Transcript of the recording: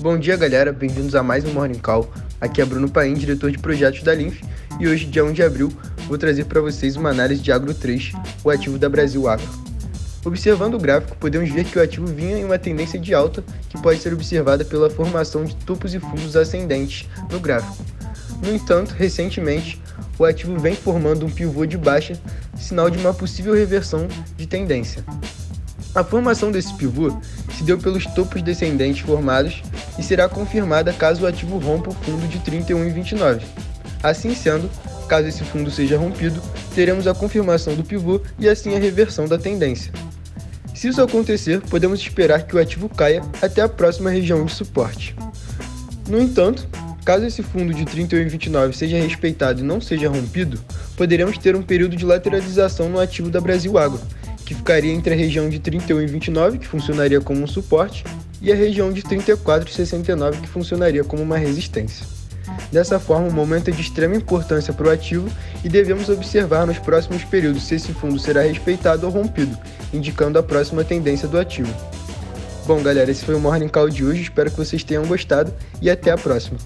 Bom dia, galera. Bem-vindos a mais um Morning Call. Aqui é Bruno Paim, diretor de projetos da Linf, e hoje, dia 1 de abril, vou trazer para vocês uma análise de Agro 3, o ativo da Brasil Agro. Observando o gráfico, podemos ver que o ativo vinha em uma tendência de alta que pode ser observada pela formação de topos e fundos ascendentes no gráfico. No entanto, recentemente, o ativo vem formando um pivô de baixa, sinal de uma possível reversão de tendência. A formação desse pivô se deu pelos topos descendentes formados e será confirmada caso o ativo rompa o fundo de 31,29. Assim sendo, caso esse fundo seja rompido, teremos a confirmação do pivô e assim a reversão da tendência. Se isso acontecer, podemos esperar que o ativo caia até a próxima região de suporte. No entanto, caso esse fundo de 31,29 seja respeitado e não seja rompido, poderemos ter um período de lateralização no ativo da Brasil Agro, que ficaria entre a região de 31,29, que funcionaria como um suporte, e a região de 34,69, que funcionaria como uma resistência. Dessa forma, o momento é de extrema importância para o ativo e devemos observar nos próximos períodos se esse fundo será respeitado ou rompido, indicando a próxima tendência do ativo. Bom, galera, esse foi o Morning Call de hoje. Espero que vocês tenham gostado e até a próxima.